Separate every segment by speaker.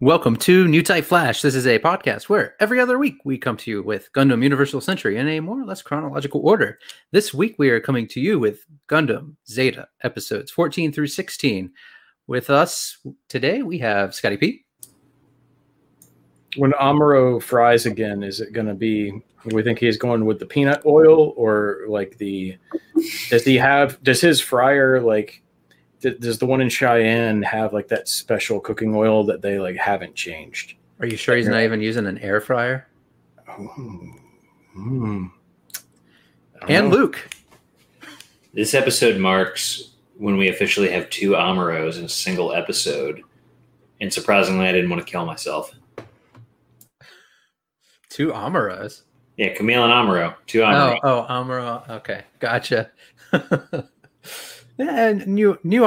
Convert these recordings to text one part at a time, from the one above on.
Speaker 1: Welcome to New Type Flash. This is a podcast where every other week we come to you with Gundam Universal Century in a more or less chronological order. This week we are coming to you with Gundam Zeta episodes 14 through 16. With us today we have Scotty P.
Speaker 2: When Amuro fries again, is it going to be? We think he's going with the peanut oil or like the? Does he have? Does his fryer like? Th- Does the one in Cheyenne have like that special cooking oil that they like haven't changed?
Speaker 1: Are you sure he's not even using an air fryer?
Speaker 2: Oh, hmm.
Speaker 1: And
Speaker 2: know.
Speaker 1: Luke.
Speaker 3: This episode marks when we officially have two Amuros in a single episode. And surprisingly, I didn't want to kill myself.
Speaker 1: Two Amuros.
Speaker 3: Yeah, Camille and Amuro, Two Amuro.
Speaker 1: oh, Amuro. Okay, gotcha. and new, new,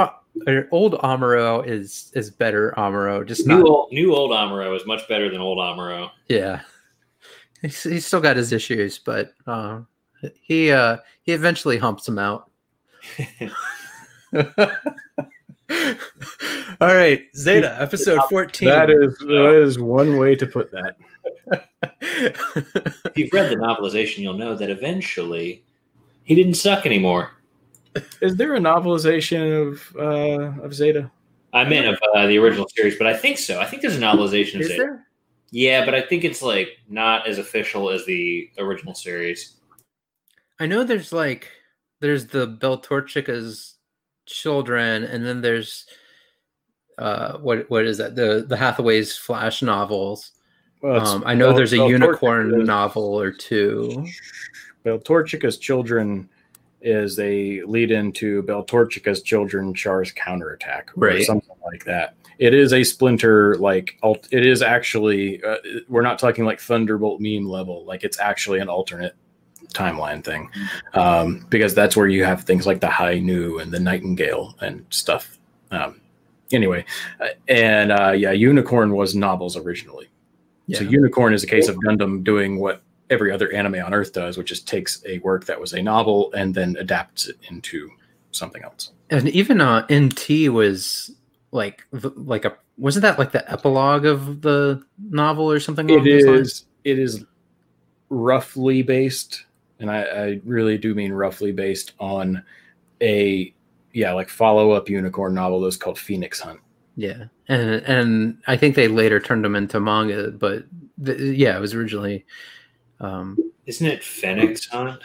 Speaker 1: or old Amuro is is better Amuro. Just
Speaker 3: new,
Speaker 1: not.
Speaker 3: old, new old Amuro is much better than old Amuro.
Speaker 1: Yeah, he's, he's still got his issues, but um, he uh he eventually humps him out. All right, Zeta episode fourteen.
Speaker 2: That is that is one way to put that.
Speaker 3: if you've read the novelization, you'll know that eventually he didn't suck anymore.
Speaker 2: Is there a novelization of uh, of Zeta?
Speaker 3: I meant of uh, the original series, but I think so. I think there's a novelization of
Speaker 1: Is
Speaker 3: Zeta.
Speaker 1: there?
Speaker 3: Yeah, but I think it's like not as official as the original series.
Speaker 1: I know there's like there's the Beltorchica's children, and then there's uh what what is that the the Hathaway's Flash novels.
Speaker 2: Well,
Speaker 1: Um, I know
Speaker 2: Bel-
Speaker 1: there's a
Speaker 2: Beltorchica's-
Speaker 1: unicorn novel or two.
Speaker 2: Beltorchica's children is a lead into Beltorchica's children Char's counterattack, or
Speaker 1: Right.
Speaker 2: something like that. It is a splinter, like alt- it is actually. Uh, we're not talking like Thunderbolt meme level. Like it's actually an alternate timeline thing, um, because that's where you have things like the High Nu and the Nightingale and stuff. Um, anyway, uh, and uh, yeah, Unicorn was novels originally. So
Speaker 1: Yeah.
Speaker 2: Unicorn is a case of Gundam doing what every other anime on Earth does, which is takes a work that was a novel and then adapts it into something else.
Speaker 1: And even uh NT was like like a wasn't that like the epilogue of the novel or something?
Speaker 2: It
Speaker 1: those lines?
Speaker 2: is it is roughly based, and I, I really do mean roughly based on a yeah like follow up Unicorn novel that's called Phoenix Hunt.
Speaker 1: Yeah, and and I think they later turned them into manga, but th- yeah, it was originally. Um,
Speaker 3: Isn't it Phoenix Hunt?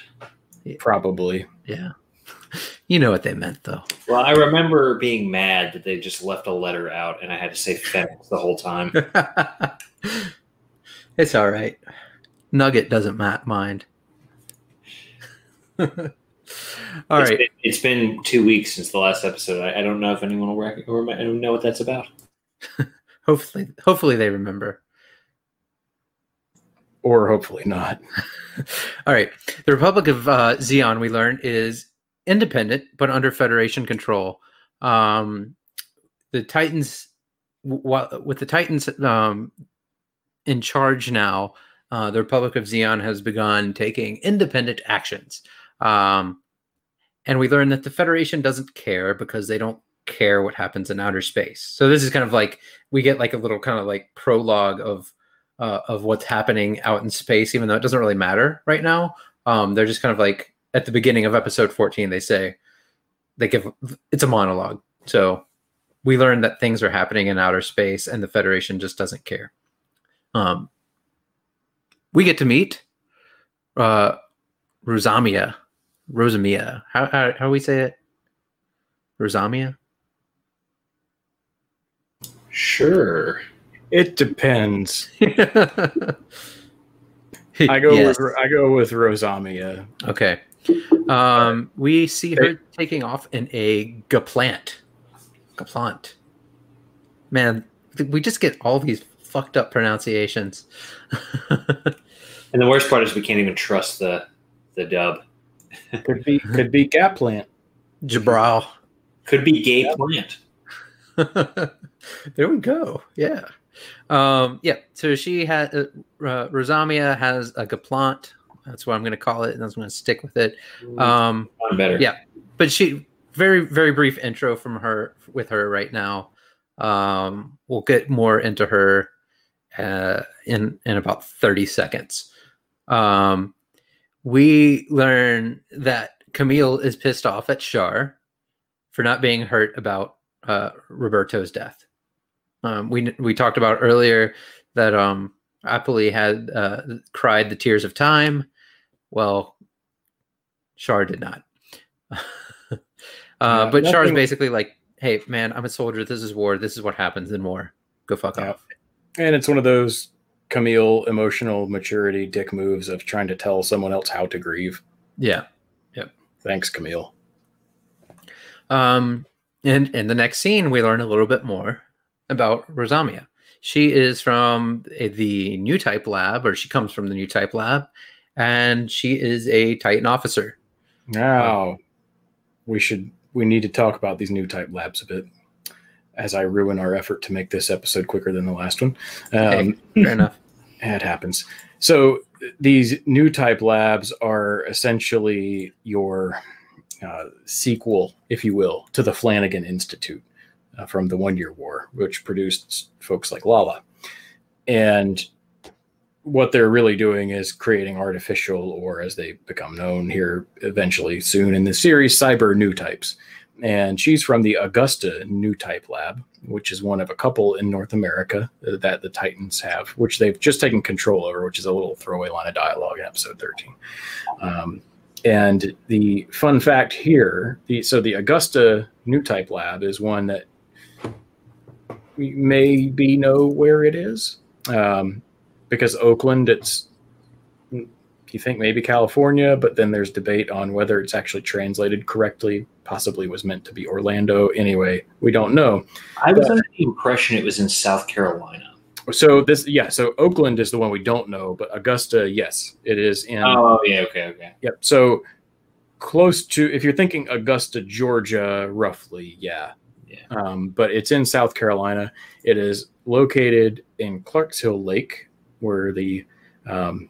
Speaker 2: Probably.
Speaker 1: yeah, you know what they meant though.
Speaker 3: Well, I remember being mad that they just left a letter out and I had to say Phoenix the whole time.
Speaker 1: it's all right. Nugget doesn't ma- mind. all
Speaker 3: It's
Speaker 1: right.
Speaker 3: been- it's been two weeks since the last episode. I, I don't know if anyone will rec- or I don't know what that's about.
Speaker 1: Hopefully, hopefully they remember.
Speaker 2: Or hopefully not.
Speaker 1: All right. The Republic of uh, Zeon, we learned, is independent but under Federation control. Um, the Titans, w- with the Titans um, in charge now, uh, the Republic of Zeon has begun taking independent actions. Um, and we learn that the Federation doesn't care because they don't care what happens in outer space. So this is kind of like we get like a little kind of like prologue of uh, of what's happening out in space, even though it doesn't really matter right now. Um, they're just kind of like at the beginning of episode 14, they say they give it's a monologue. So we learn that things are happening in outer space and the Federation just doesn't care. Um, we get to meet uh, Rosamia. Rosamia. How, how, how we say it? Rosamia?
Speaker 3: Sure.
Speaker 2: It depends.
Speaker 1: I
Speaker 2: I go with I go with Rosamia.
Speaker 1: Okay. Um, we see her taking off in a gaplant. Gaplant. Man, th- we just get all these fucked up pronunciations.
Speaker 3: And the worst part is we can't even trust the the dub.
Speaker 2: Could be could be Gap Plant.
Speaker 1: Jabral.
Speaker 3: Could be gay plant.
Speaker 1: there we go. Yeah. Um, yeah. So she has uh, uh, Rosamia has a gaplant. That's what I'm going to call it, and I'm going to stick with it. Um,
Speaker 3: better.
Speaker 1: yeah. but she very very brief intro from her with her right now Um, we'll get more into her uh, in in about thirty seconds. Um, we learn that Camille is pissed off at Char for not being hurt about uh, Roberto's death. Um, we we talked about earlier that um, Apolly had uh, cried the tears of time. Well, Char did not. uh,
Speaker 2: Yeah,
Speaker 1: but Char's
Speaker 2: nothing-
Speaker 1: basically like, "Hey, man, I'm a soldier. This is war. This is what happens in war. Go fuck
Speaker 2: Yeah.
Speaker 1: off."
Speaker 2: And it's one of those Camille emotional maturity dick moves of trying to tell someone else how to grieve.
Speaker 1: Yeah. Yep.
Speaker 2: Thanks, Camille.
Speaker 1: Um, and in the next scene, we learn a little bit more about Rosamia. She is from the new type lab, or she comes from the new type lab, and she is a Titan officer.
Speaker 2: Now we should we need to talk about these new type labs a bit as I ruin our effort to make this episode quicker than the last one. Um,
Speaker 1: Fair enough.
Speaker 2: it happens. So these new type labs are essentially your uh, sequel, if you will, to the Flanagan Institute uh, from the One Year War, which produced folks like Lala. And what they're really doing is creating artificial, or as they become known here eventually soon in the series, cyber new types. And she's from the Augusta New Type Lab, which is one of a couple in North America that the Titans have, which they've just taken control over, which is a little throwaway line of dialogue in episode 13. Um, and the fun fact here the, so the Augusta New Type Lab is one that maybe know where it is. Um, because Oakland, it's you think maybe California, but then there's debate on whether it's actually translated correctly. Possibly was meant to be Orlando. Anyway, we don't know.
Speaker 3: I was under the impression it was in South Carolina.
Speaker 2: So this, yeah. So Oakland is the one we don't know, but Augusta, yes, it is in.
Speaker 3: Oh yeah, okay, okay.
Speaker 2: Yep. So close to, if you're thinking Augusta, Georgia, roughly, yeah.
Speaker 3: Yeah.
Speaker 2: Um, but it's in South Carolina. It is located in Clarks Hill Lake, where the um,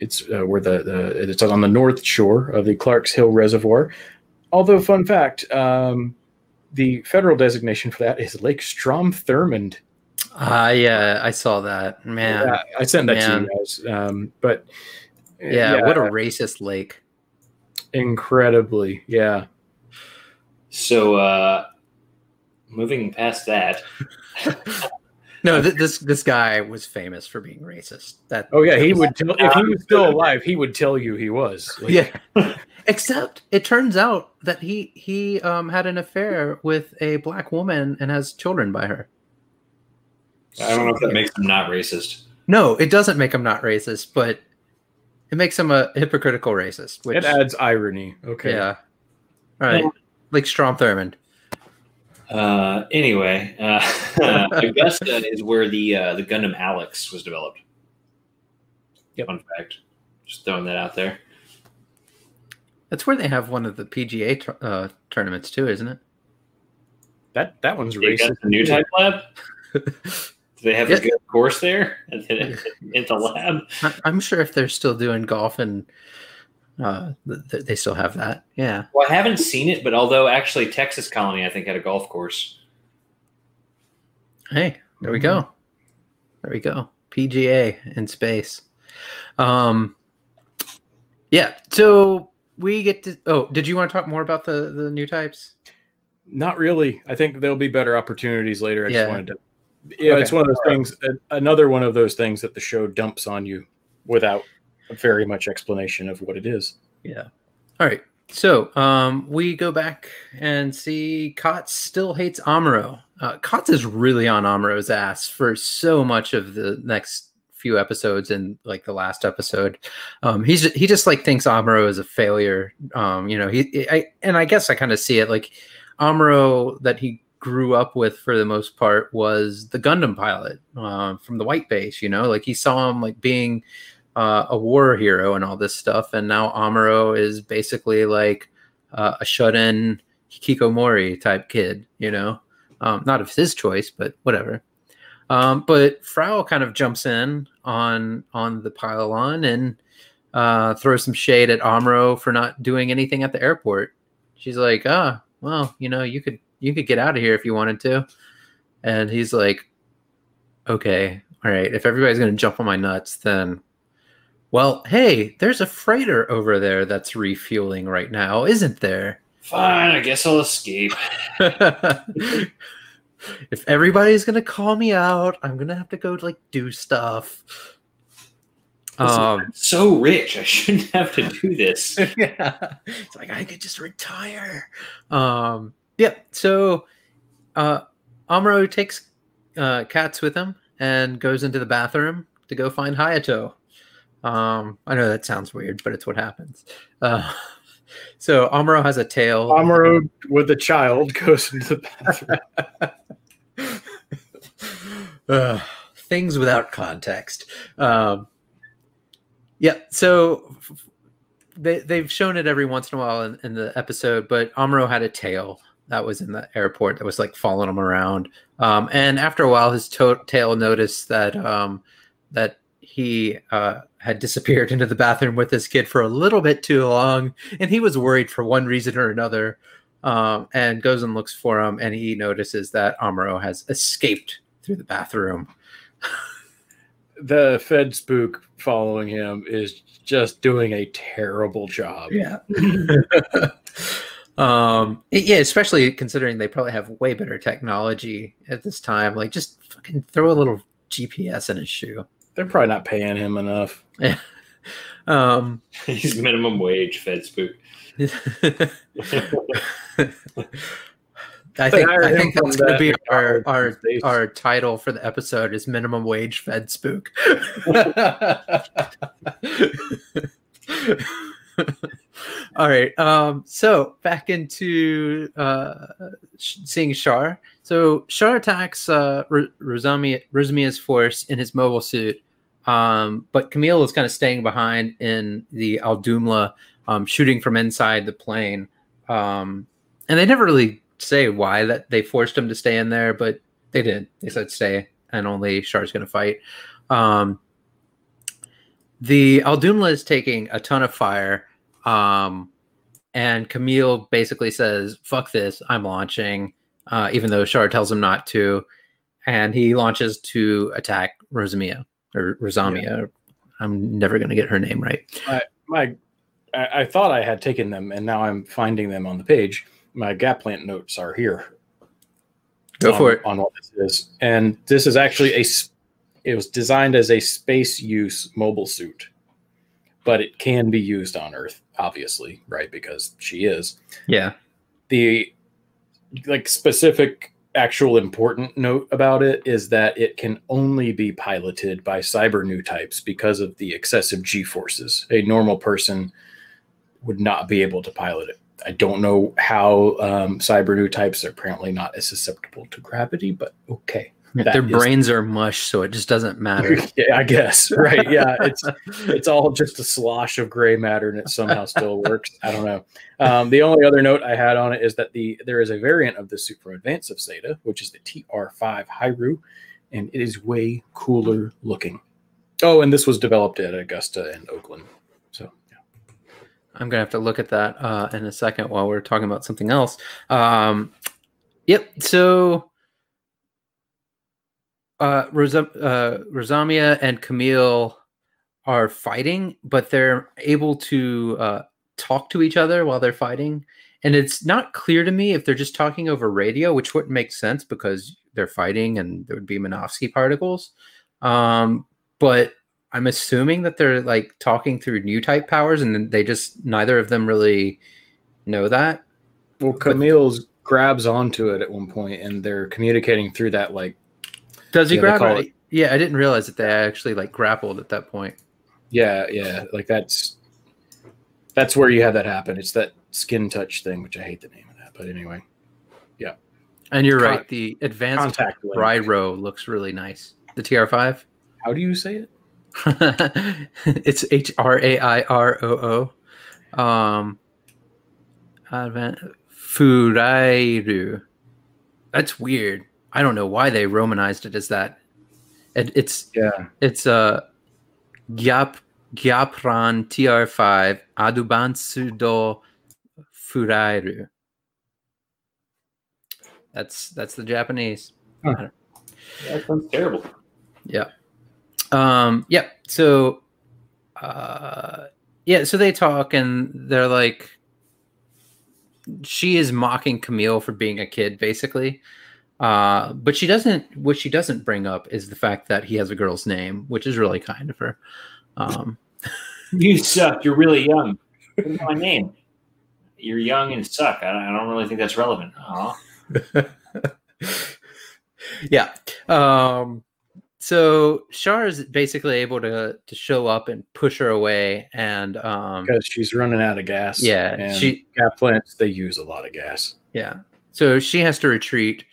Speaker 2: it's uh, where the, the it's on the north shore of the Clarks Hill Reservoir. Although, fun fact, um, the federal designation for that is Lake Strom Thurmond.
Speaker 1: Ah, yeah, I saw that. Man,
Speaker 2: Yeah, I sent that
Speaker 1: Man.
Speaker 2: to you guys. Um, but uh,
Speaker 1: yeah, what a racist lake.
Speaker 2: incredibly, yeah.
Speaker 3: So uh moving past that,
Speaker 1: No, th- this this guy was famous for being racist. That
Speaker 2: Oh yeah, he would tell if he was still alive, he would tell you he was. Like,
Speaker 1: yeah. Except it turns out that he he um had an affair with a black woman and has children by her.
Speaker 3: I don't know if that makes him not racist.
Speaker 1: No, it doesn't make him not racist, but it makes him a hypocritical racist. Which
Speaker 2: It adds irony. Okay.
Speaker 1: yeah, all right, like Strom Thurmond.
Speaker 3: Uh, anyway, uh, Augusta is where the uh, the Gundam Alex was developed.
Speaker 2: Yep.
Speaker 3: Fun fact. Just throwing that out there.
Speaker 1: That's where they have one of the PGA tur- uh, tournaments too, isn't it?
Speaker 2: That that one's
Speaker 3: They got
Speaker 2: racist.
Speaker 3: the new type lab. Do they have
Speaker 1: Yeah.
Speaker 3: a good course there at the, in the lab?
Speaker 1: I'm sure if they're still doing golf and uh, th- th- they still have that. Yeah.
Speaker 3: Well, I haven't seen it, but although actually Texas Colony, I think, had a golf course.
Speaker 1: Hey, there we go. There we go. PGA in space. Um, yeah. So we get to. Oh, did you want to talk more about the the new types?
Speaker 2: Not really. I think there'll be better opportunities later. I
Speaker 1: Yeah.
Speaker 2: just wanted to. Yeah, it's one of those things. Another one of those things that the show dumps on you without very much explanation of what it is.
Speaker 1: Yeah. All right. So um, we go back and see Kotz still hates Amuro. Uh, Kotz is really on Amuro's ass for so much of the next few episodes and like the last episode. Um, he's he just like thinks Amuro is a failure. Um, you know, he I and I guess I kind of see it like Amuro that he grew up with for the most part was the Gundam pilot uh, from the White Base. You know, like he saw him like being uh, a war hero and all this stuff, and now Amuro is basically like uh, a shut-in Hikikomori type kid. You know, um, not of his choice, but whatever. Um, but Frau kind of jumps in on on the pylon and uh, throws some shade at Amuro for not doing anything at the airport. She's like, "Ah, well, you know, you could you could get out of here if you wanted to." and he's like, "Okay, all right. If everybody's gonna jump on my nuts, then." Well, hey, there's a freighter over there that's refueling right now, isn't there?
Speaker 3: Fine, I guess I'll escape.
Speaker 1: if everybody's gonna call me out, I'm gonna have to go like do stuff. Um,
Speaker 3: so rich, I shouldn't have to do this.
Speaker 1: yeah, it's like I could just retire. Um, yeah. So, uh, Amuro takes uh, Katz with him and goes into the bathroom to go find Hayato. Um, I know that sounds weird, but it's what happens. Uh, so Amuro has a tail.
Speaker 2: Amuro with a child goes into the bathroom.
Speaker 1: uh, things without context. Um, yeah, so f- they they've shown it every once in a while in, in the episode, but Amuro had a tail that was in the airport that was like following him around. Um, and after a while, his to- tail noticed that um, that he uh, had disappeared into the bathroom with his kid for a little bit too long, and he was worried for one reason or another. Um, and goes and looks for him, and he notices that Amuro has escaped through the bathroom.
Speaker 2: the Fed spook following him is just doing a terrible job.
Speaker 1: Yeah. um yeah especially considering they probably have way better technology at this time like just fucking throw a little gps in his shoe
Speaker 2: They're probably not paying him enough.
Speaker 1: um
Speaker 3: He's minimum wage, Fed spook.
Speaker 1: I think I think that's going to be our our our title for the episode is minimum wage fed spook. All right. Um, so back into uh, seeing Char. So Char attacks uh, R- Rosami- Rosamia's force in his mobile suit, um, but Camille is kind of staying behind in the Aldumla, um, shooting from inside the plane. Um, and they never really say why that they forced him to stay in there, but they did. They said stay, and only Char's going to fight. Um, the Aldumla is taking a ton of fire, um, and Camille basically says, "Fuck this! I'm launching," uh, even though Char tells him not to, and he launches to attack Rosamia or Rosamia. I'm never going to get her name right.
Speaker 2: My, I, I thought I had taken them, and now I'm finding them on the page. My gap plant notes are here.
Speaker 1: Go
Speaker 2: on-
Speaker 1: for it.
Speaker 2: on what this is, and this is actually a. It was designed as a space use mobile suit, but it can be used on Earth, obviously, right? Because she is
Speaker 1: Yeah.
Speaker 2: the like specific actual important note about it is that it can only be piloted by cyber new types because of the excessive g forces a normal person would not be able to pilot it i don't know how um, cyber new types are apparently not as susceptible to gravity but okay
Speaker 1: Their brains are mush, so it just doesn't matter.
Speaker 2: yeah i guess right yeah it's it's all just a slosh of gray matter and it somehow still works i don't know um, the only other note i had on it is that the there is a variant of the super from advance of Zeta, which is the tr5 hyru and it is way cooler looking oh and this was developed at augusta and oakland so yeah.
Speaker 1: I'm gonna have to look at that uh, in a second while we're talking about something else. Um, yep. So, uh, uh, Rosamia and Camille are fighting, but they're able to uh, talk to each other while they're fighting. And it's not clear to me if they're just talking over radio, which wouldn't make sense because they're fighting and there would be Minovsky particles. Um, but I'm assuming that they're like talking through new type powers, and they just neither of them really know that.
Speaker 2: well camille's grabs onto it at one point and they're communicating through that like
Speaker 1: Does he
Speaker 2: Yeah,
Speaker 1: grab it? Yeah, I didn't realize that they actually like grappled at that point.
Speaker 2: Yeah, yeah, like that's that's where you have that happen. It's that skin touch thing, which I hate the name of that, but anyway, yeah.
Speaker 1: And you're
Speaker 2: Con-
Speaker 1: right. The advanced. Ryro looks really nice. The TR5.
Speaker 2: How do you say it?
Speaker 1: it's H R A I R O O. Um, advent Furairu. That's weird. I don't know why they romanized it as that. It, it's
Speaker 2: Yeah,
Speaker 1: it's uh Gyap Gyapran TR5 Adubansudo Furairu. That's that's the Japanese.
Speaker 3: That sounds terrible.
Speaker 1: Yeah. Um, yeah. So, uh, yeah. So they talk and they're like, she is mocking Camille for being a kid, basically. Uh, but she doesn't. What she doesn't bring up is the fact that he has a girl's name, which is really kind of her. Um,
Speaker 3: You suck. You're really young. What's my name? You're young and suck. I don't, I don't really think that's relevant. Aw.
Speaker 1: yeah. Um, so Char is basically able to to show up and push her away, and um,
Speaker 2: because she's running out of gas.
Speaker 1: Yeah,
Speaker 2: and
Speaker 1: she-
Speaker 2: gas plants they use a lot of gas.
Speaker 1: Yeah. So she has to retreat.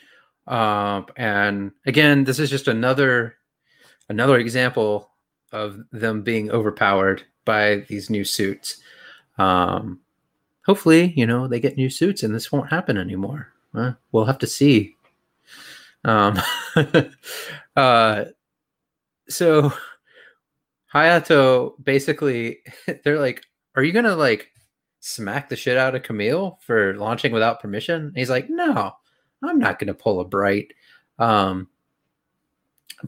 Speaker 1: Um, and again, this is just another another example of them being overpowered by these new suits. Um, hopefully, you know, they get new suits and this won't happen anymore. Uh, we'll have to see. Um, uh, so Hayato basically, they're like, "Are you gonna like smack the shit out of Camille for launching without permission?" And he's like, "No, I'm not gonna pull a bright." Um,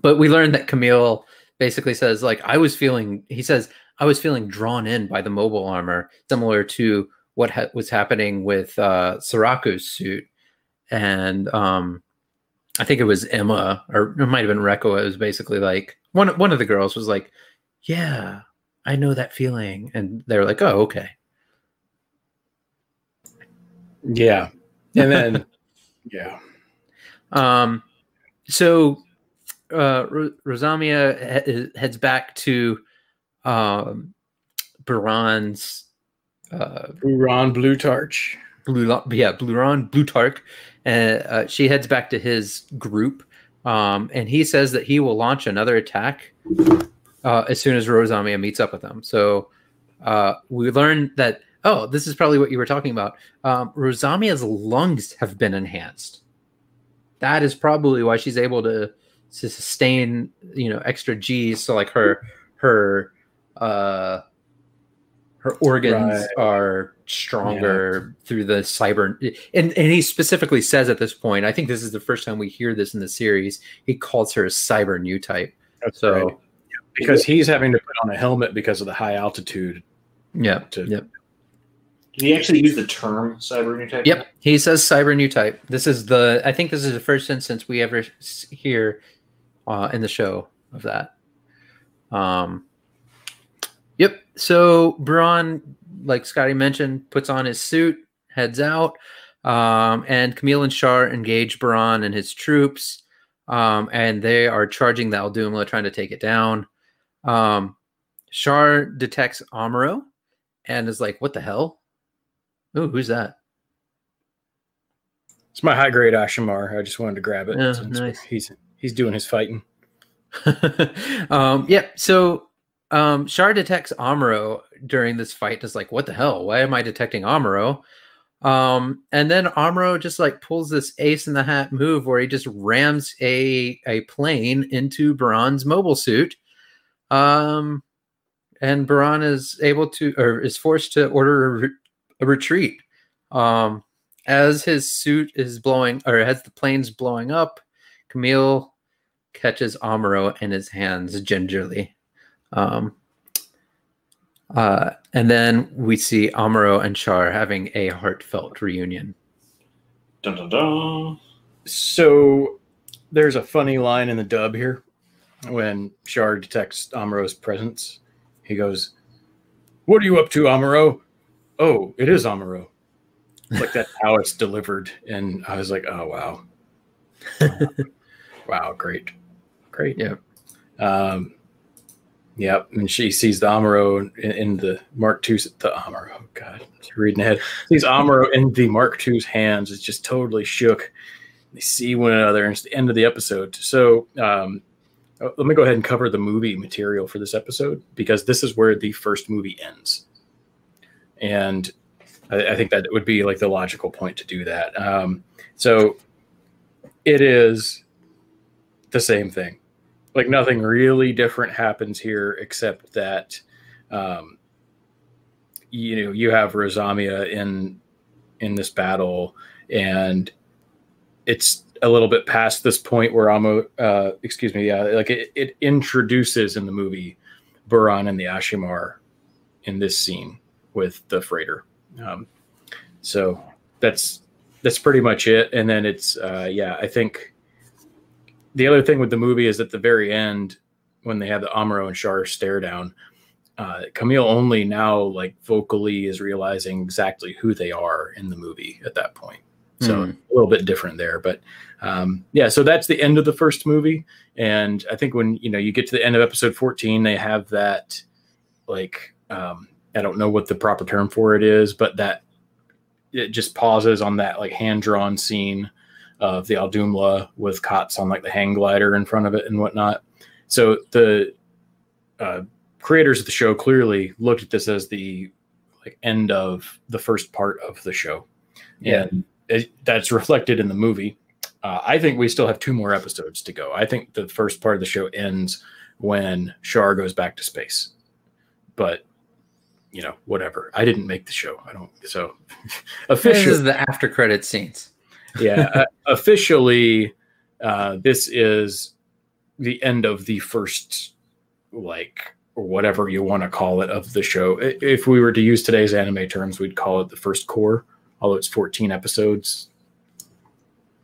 Speaker 1: but we learned that Camille basically says, like, I was feeling. He says, I was feeling drawn in by the mobile armor, similar to what ha- was happening with uh, Saraku's suit, and um, I think it was Emma, or it might have been Reko. It was basically like one one of the girls was like, "Yeah, I know that feeling," and they were like, "Oh, okay."
Speaker 2: Yeah, and then yeah,
Speaker 1: Um, so uh, Ro- Rosamia he- heads back to um, Baron's uh,
Speaker 2: Ron Blutarch.
Speaker 1: Blue, yeah, Bluron, Blutarch, and uh, she heads back to his group, um, and he says that he will launch another attack uh, as soon as Rosamia meets up with him. So uh, we learn that oh, this is probably what you were talking about. Um, Rosamia's lungs have been enhanced. That is probably why she's able to, to sustain you know extra G's. So like her her uh, her organs
Speaker 2: Right.
Speaker 1: are stronger through the cyber and, and he specifically says at this point i think this is the first time we hear this in the series he calls her a cyber new type
Speaker 2: That's
Speaker 1: so
Speaker 2: right. because he's having to put on a helmet because of the high altitude.
Speaker 1: yeah
Speaker 2: To-
Speaker 1: yep
Speaker 3: Did he actually use the term cyber new type?
Speaker 1: yep he says cyber new type. This is the i think this is the first instance we ever hear uh, in the show of that. Um yep so braun like scotty mentioned puts on his suit heads out um, and camille and char engage Baran and his troops um, and they are charging the aldumla trying to take it down. Um, char detects amuro and is like what the hell oh who's that
Speaker 2: It's my high grade Ashimar. I just wanted to grab it. Since
Speaker 1: nice.
Speaker 2: He's he's doing his fighting.
Speaker 1: um, yeah, so um, Char detects Amuro during this fight. Is like, what the hell? Why am I detecting Amuro? Um, and then Amuro just like pulls this ace in the hat move where he just rams a a plane into Baran's mobile suit. Um, and Baran is able to or is forced to order a, re- a retreat. Um, as his suit is blowing or as the plane's blowing up, Camille catches Amuro in his hands gingerly. Um, uh, and then we see Amuro and Char having a heartfelt reunion.
Speaker 3: Dun, dun, dun.
Speaker 2: So there's a funny line in the dub here when Char detects Amuro's presence. He goes, What are you up to, Amuro? Oh, it is Amuro. Like that's how it's delivered. And I was like, Oh wow. wow, great. Great.
Speaker 1: Yeah.
Speaker 2: Um Yep, and she sees the Amuro in, in the Mark II. The Amuro, oh God, reading ahead. Sees Amuro in the Mark II's hands. Is just totally shook they see one another and it's the end of the episode so um, uh, let me go ahead and cover the movie material for this episode because this is where the first movie ends and i, I think that would be like the logical point to do that. Um, so it is the same thing. Like nothing really different happens here except that um, you know you have rosamia in in this battle and it's a little bit past this point where Amo, uh, excuse me, yeah, like it, it introduces in the movie Buran and the Ashimar in this scene with the freighter. Um, so that's that's pretty much it. And then it's uh, yeah, I think the other thing with the movie is at the very end when they have the Amuro and Char stare down, uh, Camille only now like vocally is realizing exactly who they are in the movie at that point. So
Speaker 1: Mm.
Speaker 2: a little bit different there, but um, yeah. So that's the end of the first movie, and I think when you know you get to the end of episode fourteen, they have that like um, I don't know what the proper term for it is, but that it just pauses on that like hand drawn scene of the Aldumla with Cots on like the hang glider in front of it and whatnot. So the uh, creators of the show clearly looked at this as the like end of the first part of the show,
Speaker 1: Yeah.
Speaker 2: and it, that's reflected in the movie. Uh, I think we still have two more episodes to go. I think the first part of the show ends when Char goes back to space, but you know, whatever. I didn't make the show. I don't. So officially, This
Speaker 1: is the after credit scenes.
Speaker 2: yeah, uh, officially, uh, this is the end of the first, like, or whatever you want to call it, of the show. If we were to use today's anime terms, we'd call it the first cour, although it's 14 episodes.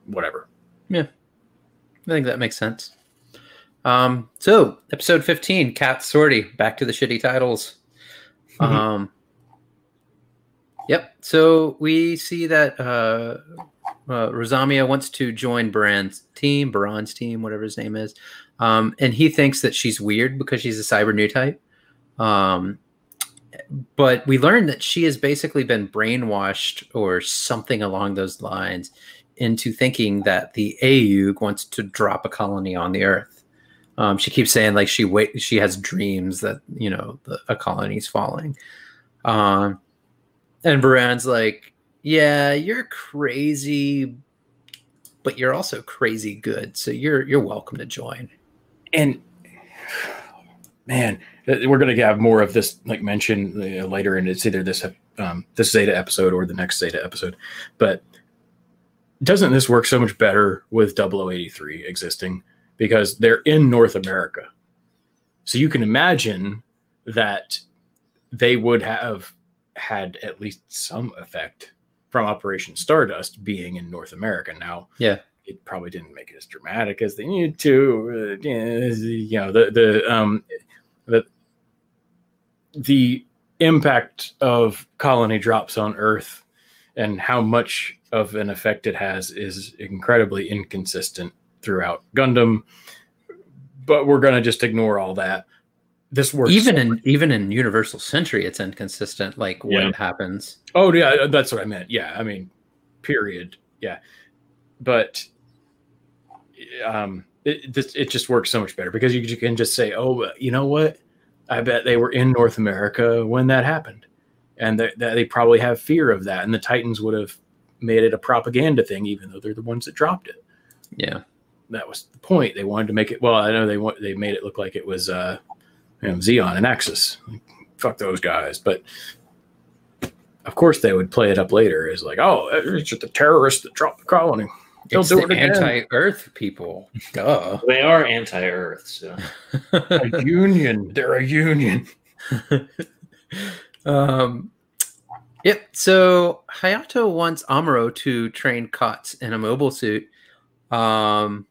Speaker 2: Whatever.
Speaker 1: Yeah, I think that makes sense. Um, so episode 15, Cat Sortie, back to the shitty titles.
Speaker 2: Mhm.
Speaker 1: Um, yep. So we see that uh, uh, Rosamia wants to join Baran's team, Baran's team, whatever his name is. Um, and he thinks that she's weird because she's a cyber new type. Um, but we learned that she has basically been brainwashed or something along those lines into thinking that the AU wants to drop a colony on the Earth. Um, she keeps saying like she wait she has dreams that you know the, a colony's falling. Um, and Baran's like, yeah, you're crazy, but you're also crazy good, so you're you're welcome to join.
Speaker 2: and man uh, we're to have more of this like mentioned uh, later and it's either this um, this zeta episode or the next zeta episode but doesn't this work so much better with 0083 existing because they're in north america so you can imagine that they would have had at least some effect from operation stardust being in north america now
Speaker 1: Yeah.
Speaker 2: it probably didn't make it as dramatic as they needed to. You know, the the um the the impact of colony drops on Earth and how much of an effect it has is incredibly inconsistent throughout Gundam. But we're gonna just ignore all that. This works
Speaker 1: even
Speaker 2: so
Speaker 1: in even in Universal Century, it's inconsistent. Like what
Speaker 3: Yeah.
Speaker 1: happens.
Speaker 2: Oh yeah, that's what I meant. Yeah, I mean, period. Yeah, but um, it this it just works so much better because you, you can just say, oh, you know what? I bet they were in North America when that happened, and that they, they probably have fear of that, and the Titans would have made it a propaganda thing, even though they're the ones that dropped it.
Speaker 1: Yeah.
Speaker 2: That was the point. They wanted to make it. Well, I know they want they made it look like it was uh, you know, Zeon and Axis. Fuck those guys, but of course they would play it up later as like, oh, it's just the terrorists that dropped the colony. They'll
Speaker 1: it's
Speaker 2: do
Speaker 1: the
Speaker 2: it again.
Speaker 1: anti-Earth people. Duh.
Speaker 3: They are anti-Earth, so
Speaker 2: a union. They're a union.
Speaker 1: um, yep. So Hayato wants Amuro to train Kots in a mobile suit, um,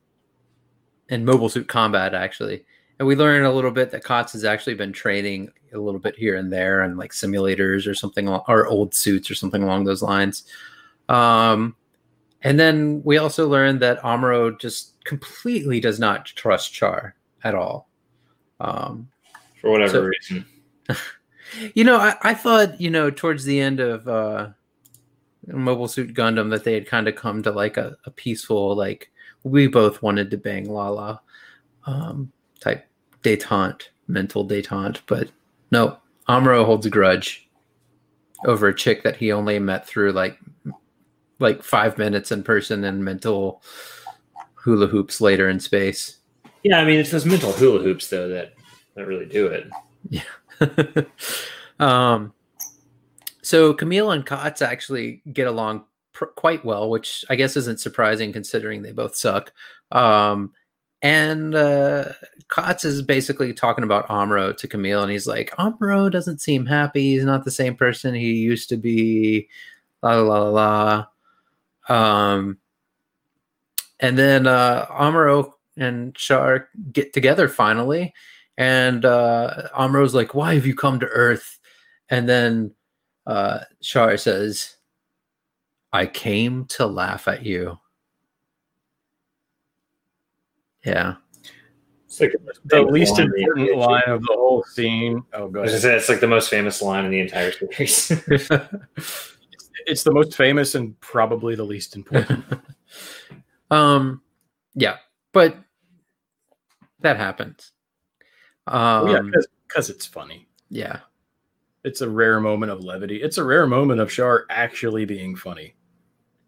Speaker 1: in mobile suit combat actually. And we learn a little bit that Kots has actually been training a little bit here and there and like simulators or something or old suits or something along those lines. Um, and then we also learned that Amuro just completely does not trust Char at all. Um,
Speaker 3: for whatever
Speaker 1: So-
Speaker 3: reason.
Speaker 1: you know, I, I thought, you know, towards the end of uh Mobile Suit Gundam that they had kind of come to like a, a peaceful, like we both wanted to bang Lala um type detente, mental detente, but no, Amuro holds a grudge over a chick that he only met through like like five minutes in person and mental hula hoops later in space.
Speaker 3: Yeah, I mean it's those mental hula hoops though that that really do it. Yeah.
Speaker 1: um, so Camille and Kotz actually get along pr- quite well, which I guess isn't surprising considering they both suck. Um, and uh, Kotz is basically talking about Amuro to Camille, and he's like, Amuro doesn't seem happy. He's not the same person he used to be. La la la la. Um, and then uh, and Char get together finally, and uh, Amuro's like, "Why have you come to Earth?" And then uh, Char says, "I came to laugh at you." Yeah.
Speaker 3: It's like
Speaker 2: The least important line of the whole scene. Oh, go
Speaker 3: I was gonna
Speaker 2: ahead.
Speaker 3: say, it's like the most famous line in the entire series.
Speaker 2: It's the most famous and probably the least important.
Speaker 1: um, yeah, but that happens. Um,
Speaker 2: yeah, because it's funny.
Speaker 1: yeah,
Speaker 2: It's a rare moment of levity. It's a rare moment of Char actually being funny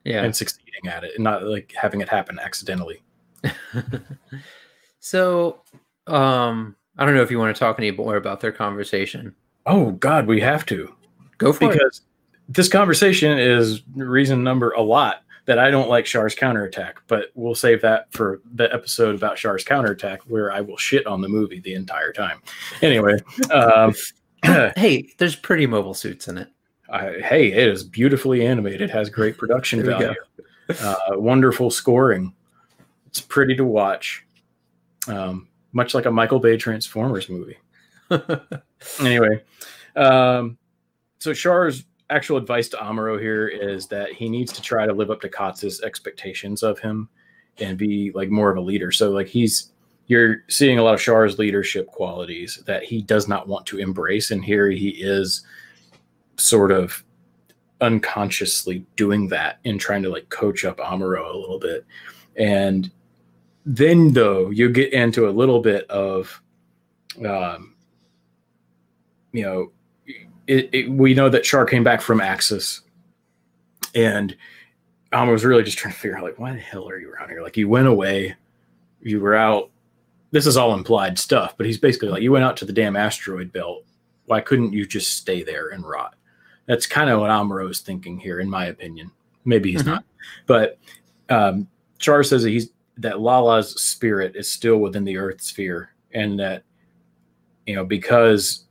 Speaker 1: yeah.
Speaker 2: and succeeding at it, and not like having it happen accidentally.
Speaker 1: so, um, I don't know if you want to talk any more about their conversation.
Speaker 2: Oh God, we have to
Speaker 1: Go for it.
Speaker 2: because this conversation is reason number a lot that I don't like Char's counterattack, but we'll save that for the episode about Char's counterattack where I will shit on the movie the entire time. Anyway, um,
Speaker 1: hey, there's pretty mobile suits in it.
Speaker 2: I, hey, it is beautifully animated, has great production value, uh, wonderful scoring. It's pretty to watch, um, much like a Michael Bay Transformers movie. anyway, um, so Char's actual advice to Amuro here is that he needs to try to live up to Kotz's expectations of him and be like more of a leader. So like he's you're seeing a lot of Char's leadership qualities that he does not want to embrace, and here he is sort of unconsciously doing that and trying to like coach up Amuro a little bit. And then though you get into a little bit of um you know it, it, we know that Char came back from Axis, and Alma was really just trying to figure out like why the hell are you around here? Like you went away, you were out. This is all implied stuff, but he's basically like you went out to the damn asteroid belt. Why couldn't you just stay there and rot? That's kind of what Amuro is thinking here, in my opinion. Maybe he's
Speaker 1: Mhm.
Speaker 2: not, but um, Char says that he's that Lala's spirit is still within the Earth sphere, and that you know because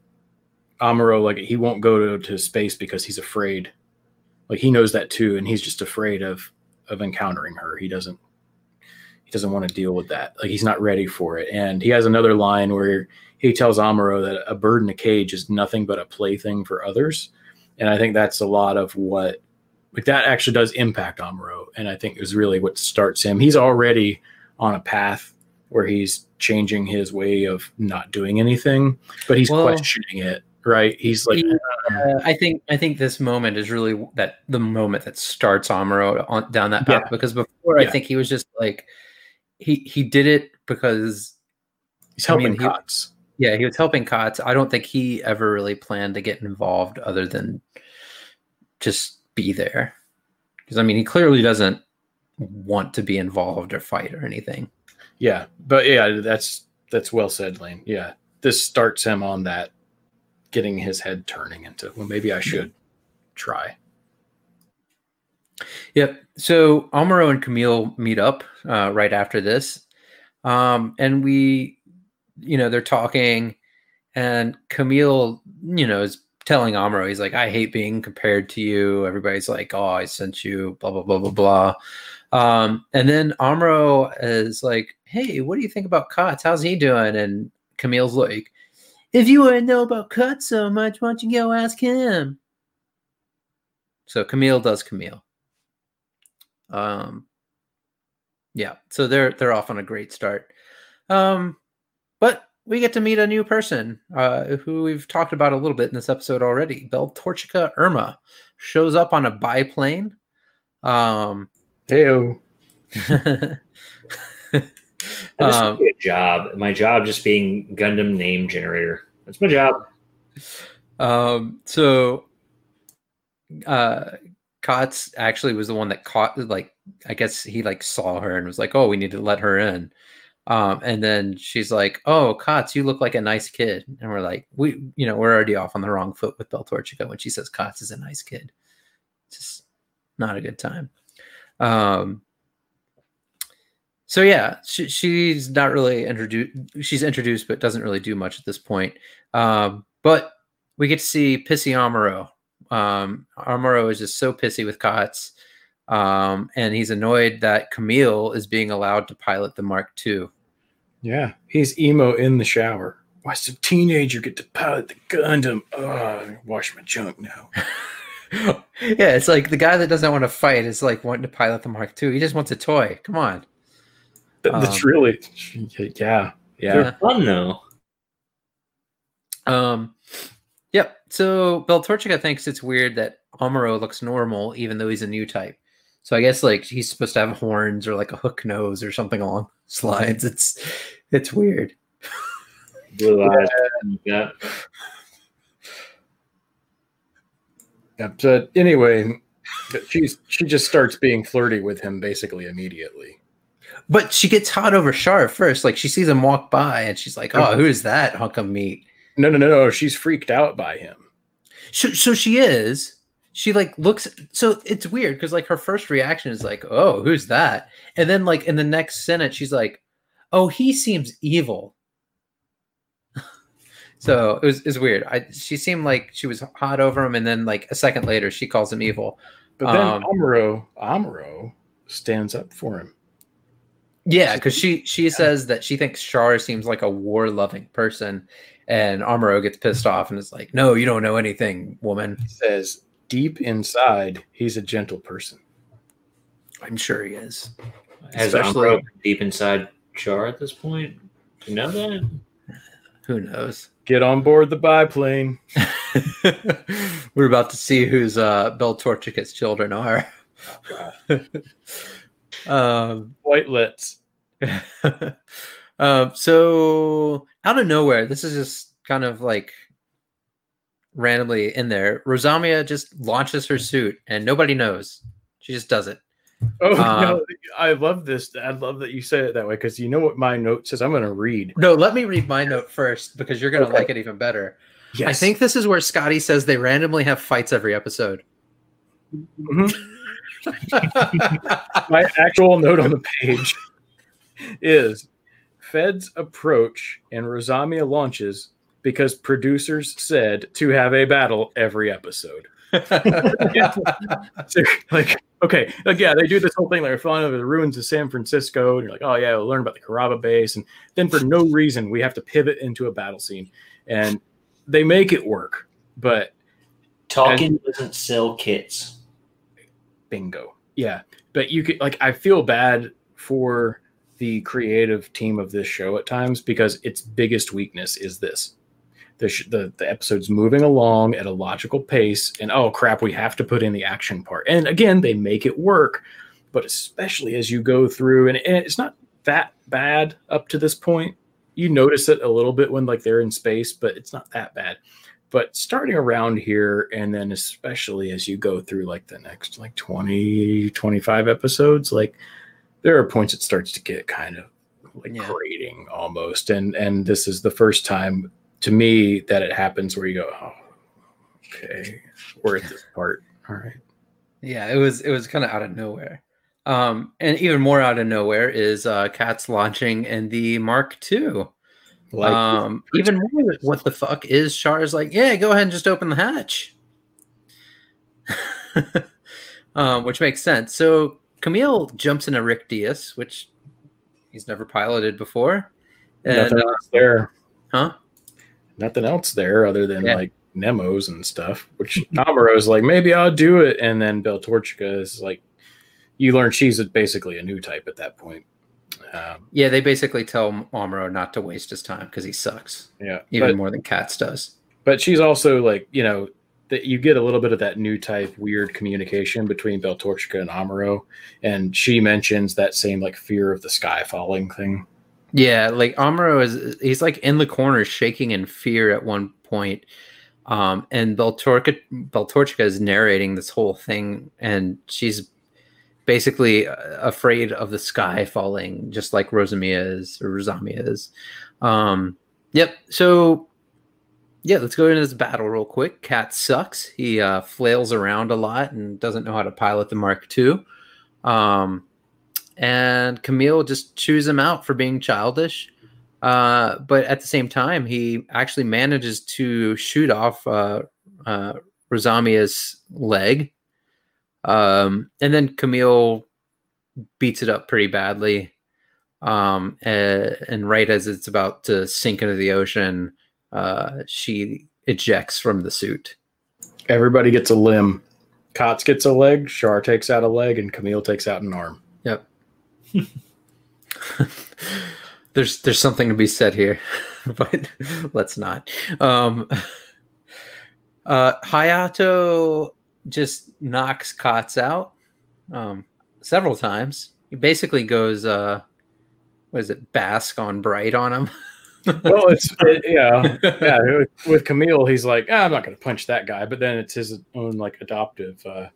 Speaker 2: Amuro like he won't go to, to space because he's afraid. Like he knows that too, and he's just afraid of of encountering her. He doesn't he doesn't want to deal with that. Like he's not ready for it. And he has another line where he tells Amuro that a bird in a cage is nothing but a plaything for others. And I think that's a lot of what like that actually does impact Amuro. And I think is really what starts him. He's already on a path where he's changing his way of not doing anything, but he's
Speaker 1: Well-
Speaker 2: questioning it, right? He's like,
Speaker 1: Uh, I think I think this moment is really that the moment that starts Amuro on down that path
Speaker 2: Yeah.
Speaker 1: because before I think he was just like he he did it because
Speaker 2: he's
Speaker 1: I mean,
Speaker 2: helping Kotz.
Speaker 1: Yeah he was helping Kotz. I don't think he ever really planned to get involved other than just be there because I mean he clearly doesn't want to be involved or fight or anything.
Speaker 2: Yeah, but yeah, that's that's well said, Lane. Yeah, this starts him on that, getting his head turning into. Well, maybe I should try.
Speaker 1: Yep. So Amaro and Camille meet up uh, right after this, um, and we, you know, they're talking, and Camille, you know, is telling Amuro, he's like, "I hate being compared to you." Everybody's like, "Oh, I sent you," blah blah blah blah blah. Um, and then Amuro is like, "Hey, what do you think about Kotz? How's he doing?" And Camille's like, "If you want to know about Kotz so much, why don't you go ask him?" So Camille does Camille. Um, yeah, so they're they're off on a great start. Um, we get to meet a new person uh, who we've talked about a little bit in this episode already. Beltorchica Irma shows up on a biplane. Um,
Speaker 2: Heyo.
Speaker 1: Um,
Speaker 3: a job. My job just being Gundam name generator. That's my job.
Speaker 1: um, so uh Kotz actually was the one that caught like I guess he like saw her and was like, "Oh, we need to let her in." Um, and then she's like, "Oh, Kotz, you look like a nice kid." And we're like, "We, you know, we're already off on the wrong foot with Beltorchica when she says Kotz is a nice kid." It's Just not a good time. Um, so yeah, she, she's not really introduced. She's introduced, but doesn't really do much at this point. Um, but we get to see pissy Amuro. Um, Amuro is just so pissy with Katz, um, and he's annoyed that Camille is being allowed to pilot the Mark II.
Speaker 2: Yeah, he's emo in the shower. Why does a teenager get to pilot the Gundam? Oh, wash my junk now.
Speaker 1: yeah, it's like the guy that doesn't want to fight is like wanting to pilot the Mark II. He just wants a toy. Come on.
Speaker 2: That's um, really, yeah, yeah.
Speaker 3: They're fun though.
Speaker 1: Um, yep. So Beltorchika thinks it's weird that Amuro looks normal, even though he's a new type. So I guess like he's supposed to have horns or like a hook nose or something along slides. It's it's weird.
Speaker 3: Blue eyes. Yeah.
Speaker 2: Yep. So anyway, she's she just starts being flirty with him basically immediately.
Speaker 1: But she gets hot over Char first. Like she sees him walk by and she's like, "Oh, mm-hmm. who's that hunk of meat?"
Speaker 2: No, no, no, no. She's freaked out by him.
Speaker 1: So, so she is. She like looks. So it's weird because like her first reaction is like, "Oh, who's that?" And then like in the next sentence, she's like, "Oh, he seems evil." so it was is weird. I she seemed like she was hot over him, and then like a second later, she calls him evil.
Speaker 2: But then um, Amuro Amuro stands up for him.
Speaker 1: Yeah, because she she yeah. says that she thinks Char seems like a war loving person, and Amuro gets pissed off and is like, "No, you don't know anything, woman."
Speaker 2: He says, "Deep inside, he's a gentle person."
Speaker 1: I'm sure he is.
Speaker 3: Has Especially, Amuro deep inside Char at this point? You know that?
Speaker 1: Who knows?
Speaker 2: Get on board the biplane.
Speaker 1: We're about to see whose uh, Beltorchika's children are. Um,
Speaker 2: Whitelets.
Speaker 1: um, so out of nowhere, this is just kind of like randomly in there. Rosamia just launches her suit and nobody knows. She just does it.
Speaker 2: Oh um, no, I love this. I love that you said it that way because you know what my note says. I'm going to read.
Speaker 1: No, let me read my note first because you're going to okay. like it even better. Yes. I think this is where Scotty says they randomly have fights every episode.
Speaker 2: Mm-hmm. My actual note on the page is Feds approach and Rosamia launches because producers said to have a battle every episode. so, like, okay, like, yeah, they do this whole thing like flying over the ruins of San Francisco, and you're like, oh yeah, we'll learn about the Karaba base, and then for no reason we have to pivot into a battle scene, and they make it work, but
Speaker 3: talking doesn't sell kits
Speaker 2: bingo. Yeah, but you could like I feel bad for the creative team of this show at times because its biggest weakness is this. The, sh- the the episode's moving along at a logical pace and oh crap we have to put in the action part. And again they make it work but especially as you go through and, and it's not that bad up to this point. You notice it a little bit when like they're in space but it's not that bad. But starting around here and then especially as you go through like the next like 20 25 episodes like there are points it starts to get kind of like yeah. grating almost. And and this is the first time to me that it happens where you go oh okay we're at this part all right
Speaker 1: yeah it was it was kind of out of nowhere um and even more out of nowhere is uh Katz launching in the mark ii like, um, even more, what the fuck is Char's like? Yeah, go ahead and just open the hatch, um, which makes sense. So Camille jumps in a Rick Dias, which he's never piloted before.
Speaker 2: And, Nothing uh, else there,
Speaker 1: huh?
Speaker 2: Nothing else there other than yeah. like Nemos and stuff. Which Amuro's like, maybe I'll do it, and then Beltorchika is like, you learn she's basically a new type at that point.
Speaker 1: Um, yeah, they basically tell Amuro not to waste his time because he sucks.
Speaker 2: Yeah,
Speaker 1: even but, more than Katz does.
Speaker 2: But she's also like, you know, that you get a little bit of that new type weird communication between Beltorchika and Amuro, and she mentions that same like fear of the sky falling thing.
Speaker 1: Yeah, like Amuro is he's like in the corner shaking in fear at one point. Um, and Beltorchika, Beltorchika is narrating this whole thing, and she's basically uh, afraid of the sky falling, just like Rosamia is or Rosamia is. Um, yep. So yeah, let's go into this battle real quick. Cat sucks. He uh, flails around a lot and doesn't know how to pilot the Mark II. Um, and Camille just chews him out for being childish. Uh, but at the same time, he actually manages to shoot off uh, uh, Rosamia's leg. Um, and then Camille beats it up pretty badly. Um, and, and right as it's about to sink into the ocean, uh, she ejects from the suit.
Speaker 2: Everybody gets a limb. Katz gets a leg, Char takes out a leg, and Camille takes out an arm.
Speaker 1: There's there's something to be said here, but let's not. Um, uh, Hayato just knocks Katz out um, several times. He basically goes, uh, what is it, bask on bright on him.
Speaker 2: well, it's it, yeah, yeah. With, with Camille, he's like, ah, I'm not going to punch that guy, but then it's his own like adoptive uh,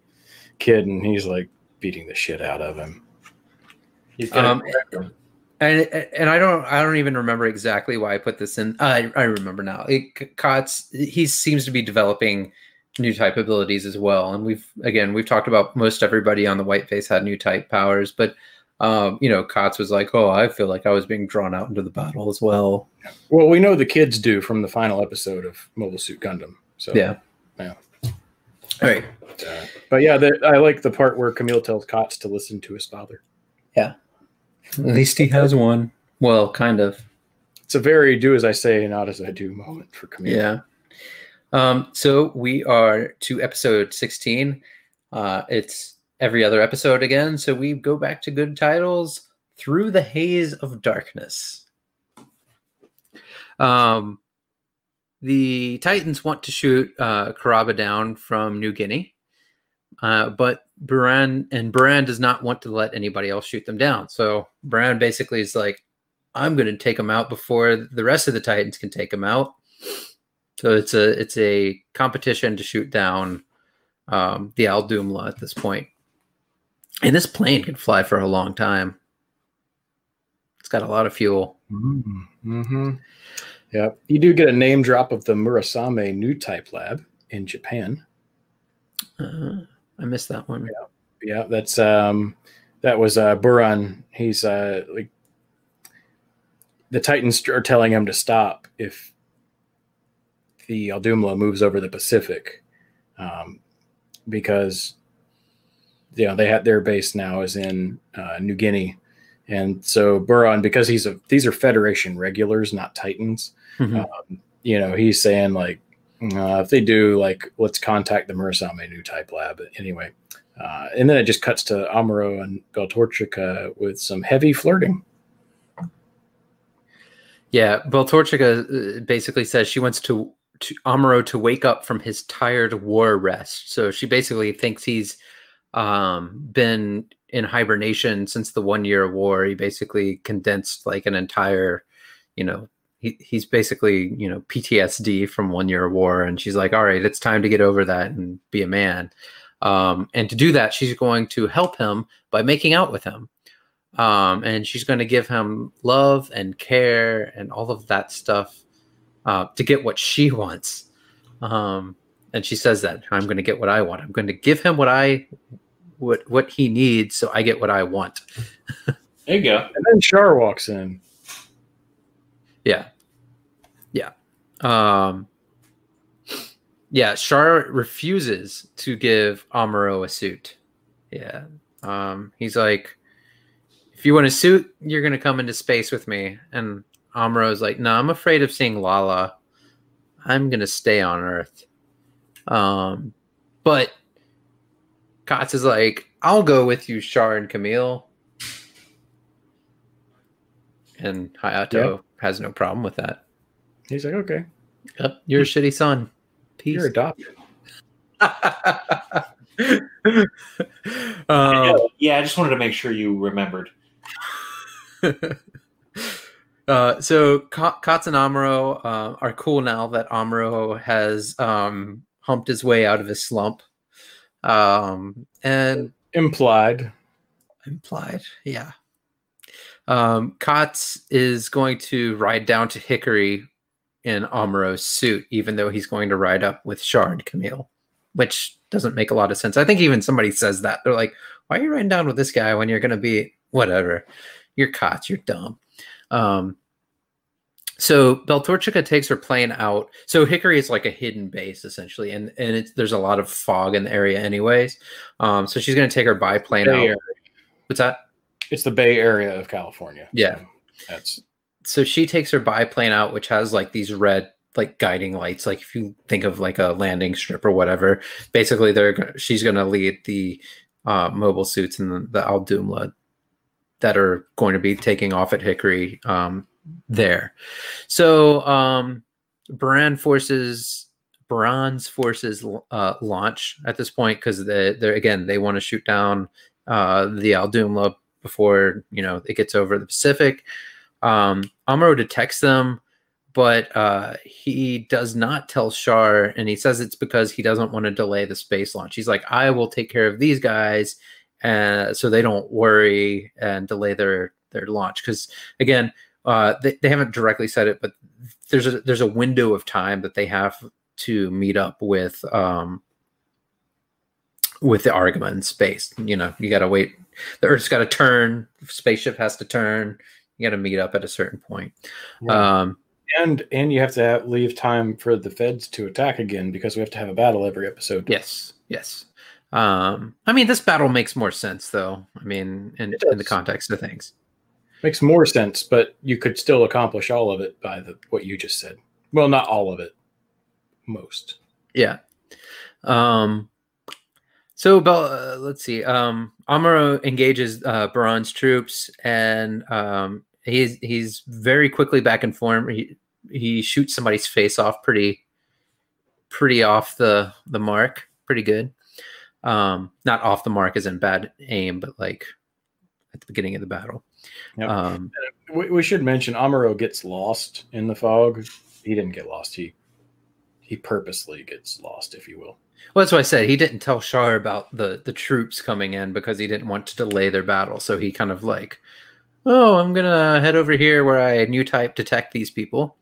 Speaker 2: kid, and he's like beating the shit out of him.
Speaker 3: He's gonna
Speaker 1: Um, and and I don't I don't even remember exactly why I put this in. I I remember now. It, Katz he seems to be developing new type abilities as well, and we've again we've talked about most everybody on the White Base had new type powers, but um, you know Katz was like, oh, I feel like I was being drawn out into the battle as well.
Speaker 2: Well, we know the kids do from the final episode of Mobile Suit Gundam. So
Speaker 1: Yeah.
Speaker 2: yeah.
Speaker 1: All right.
Speaker 2: Uh, but yeah, the, I like the part where Camille tells Katz to listen to his father.
Speaker 1: At least he has one. Well, kind of.
Speaker 2: It's a very do as I say, not as I do moment for Camille.
Speaker 1: Yeah. Um, so we are to episode 16. Uh, it's every other episode again. So we go back to good titles through the haze of darkness. Um, the Titans want to shoot uh, Karaba down from New Guinea, uh, but Buran and Buran does not want to let anybody else shoot them down. So Buran basically is like, "I'm going to take them out before the rest of the Titans can take them out." So it's a it's a competition to shoot down um, the Audhumla at this point. And this plane can fly for a long time. It's got a lot of fuel.
Speaker 2: Mm-hmm. Yeah, you do get a name drop of the Murasame New Type Lab in Japan.
Speaker 1: Uh, I missed that one.
Speaker 2: Yeah, yeah that's um, that was uh, Buran. He's uh, like the Titans are telling him to stop if the Audhumla moves over the Pacific, um, because you know they had their base now is in uh, New Guinea, and so Buran because he's a these are Federation regulars, not Titans.
Speaker 1: Mhm.
Speaker 2: Um, you know, he's saying like uh, if they do, like let's contact the Murasame New Type Lab anyway. Uh, and then it just cuts to Amuro and Beltorchika with some heavy flirting.
Speaker 1: Yeah, Beltorchika uh, basically says she wants to, to Amuro to wake up from his tired war rest. So she basically thinks he's um, been in hibernation since the one year war. He basically condensed like an entire, you know, he, he's basically, you know, PTSD from one year of war. And she's like, all right, it's time to get over that and be a man. Um, and to do that, she's going to help him by making out with him um, and she's going to give him love and care and all of that stuff uh, to get what she wants. Um, and she says that I'm going to get what I want. I'm going to give him what I what what he needs, so I get what I want.
Speaker 3: There you go.
Speaker 2: And then Char walks in.
Speaker 1: Yeah, yeah, um, yeah. Char refuses to give Amuro a suit. Yeah, um, he's like, if you want a suit, you're gonna come into space with me. And Amuro's like, no, I'm afraid of seeing Lala. I'm gonna stay on Earth. Um, but Katz is like, I'll go with you, Char and Camille. And Hayato has no problem with that.
Speaker 2: He's like, okay,
Speaker 1: Yep, you're a shitty son. Peace.
Speaker 2: you're adopted.
Speaker 1: um,
Speaker 3: yeah, I just wanted to make sure you remembered.
Speaker 1: uh, so Ka- Katz and Amuro uh, are cool now that Amuro has um, humped his way out of his slump. Um, and
Speaker 2: Implied.
Speaker 1: implied, yeah. Um, Katz is going to ride down to Hickory in Amuro's suit, even though he's going to ride up with Shard Camille, which doesn't make a lot of sense. I think even somebody says that. They're like, why are you riding down with this guy when you're going to be whatever? You're caught. You're dumb. Um, so Beltorchika takes her plane out. So Hickory is like a hidden base essentially, and and it's, there's a lot of fog in the area anyways. Um, so she's going to take her biplane out. What's that?
Speaker 2: It's the Bay Area of California.
Speaker 1: Yeah.
Speaker 2: So that's
Speaker 1: so she takes her biplane out, which has like these red like guiding lights. Like if you think of like a landing strip or whatever, basically they're she's going to lead the uh, mobile suits and the, the Audhumla that are going to be taking off at Hickory um, there. So um, Buran forces Buran's forces uh, launch at this point because they they're again they want to shoot down uh, the Audhumla before you know it gets over the Pacific. Um, Amuro detects them, but uh, he does not tell Char, and he says it's because he doesn't want to delay the space launch. He's like, I will take care of these guys, uh, so they don't worry and delay their their launch. Because again, uh, they, they haven't directly said it, but there's a there's a window of time that they have to meet up with um, with the Argama in space. You know, you got to wait. The Earth's got to turn. Spaceship has to turn. You got to meet up at a certain point. Um,
Speaker 2: and and you have to have, leave time for the feds to attack again because we have to have a battle every episode.
Speaker 1: yes, yes. Um, I mean, this battle makes more sense, though. I mean, in, in the context of things.
Speaker 2: Makes more sense, but you could still accomplish all of it by the what you just said. Well, not all of it. Most.
Speaker 1: Yeah. Um, so, Bel- uh, let's see. Um, Amuro engages uh, Buran's troops, and um, he's he's very quickly back in form. He he shoots somebody's face off pretty pretty off the the mark, pretty good. Um, not off the mark as in bad aim, but like at the beginning of the battle.
Speaker 2: Yep.
Speaker 1: Um,
Speaker 2: We, we should mention Amuro gets lost in the fog. He didn't get lost. He he purposely gets lost, if you will.
Speaker 1: Well, that's what I said. He didn't tell Char about the the troops coming in because he didn't want to delay their battle. So he kind of like, oh, I'm gonna head over here where I new type detect these people.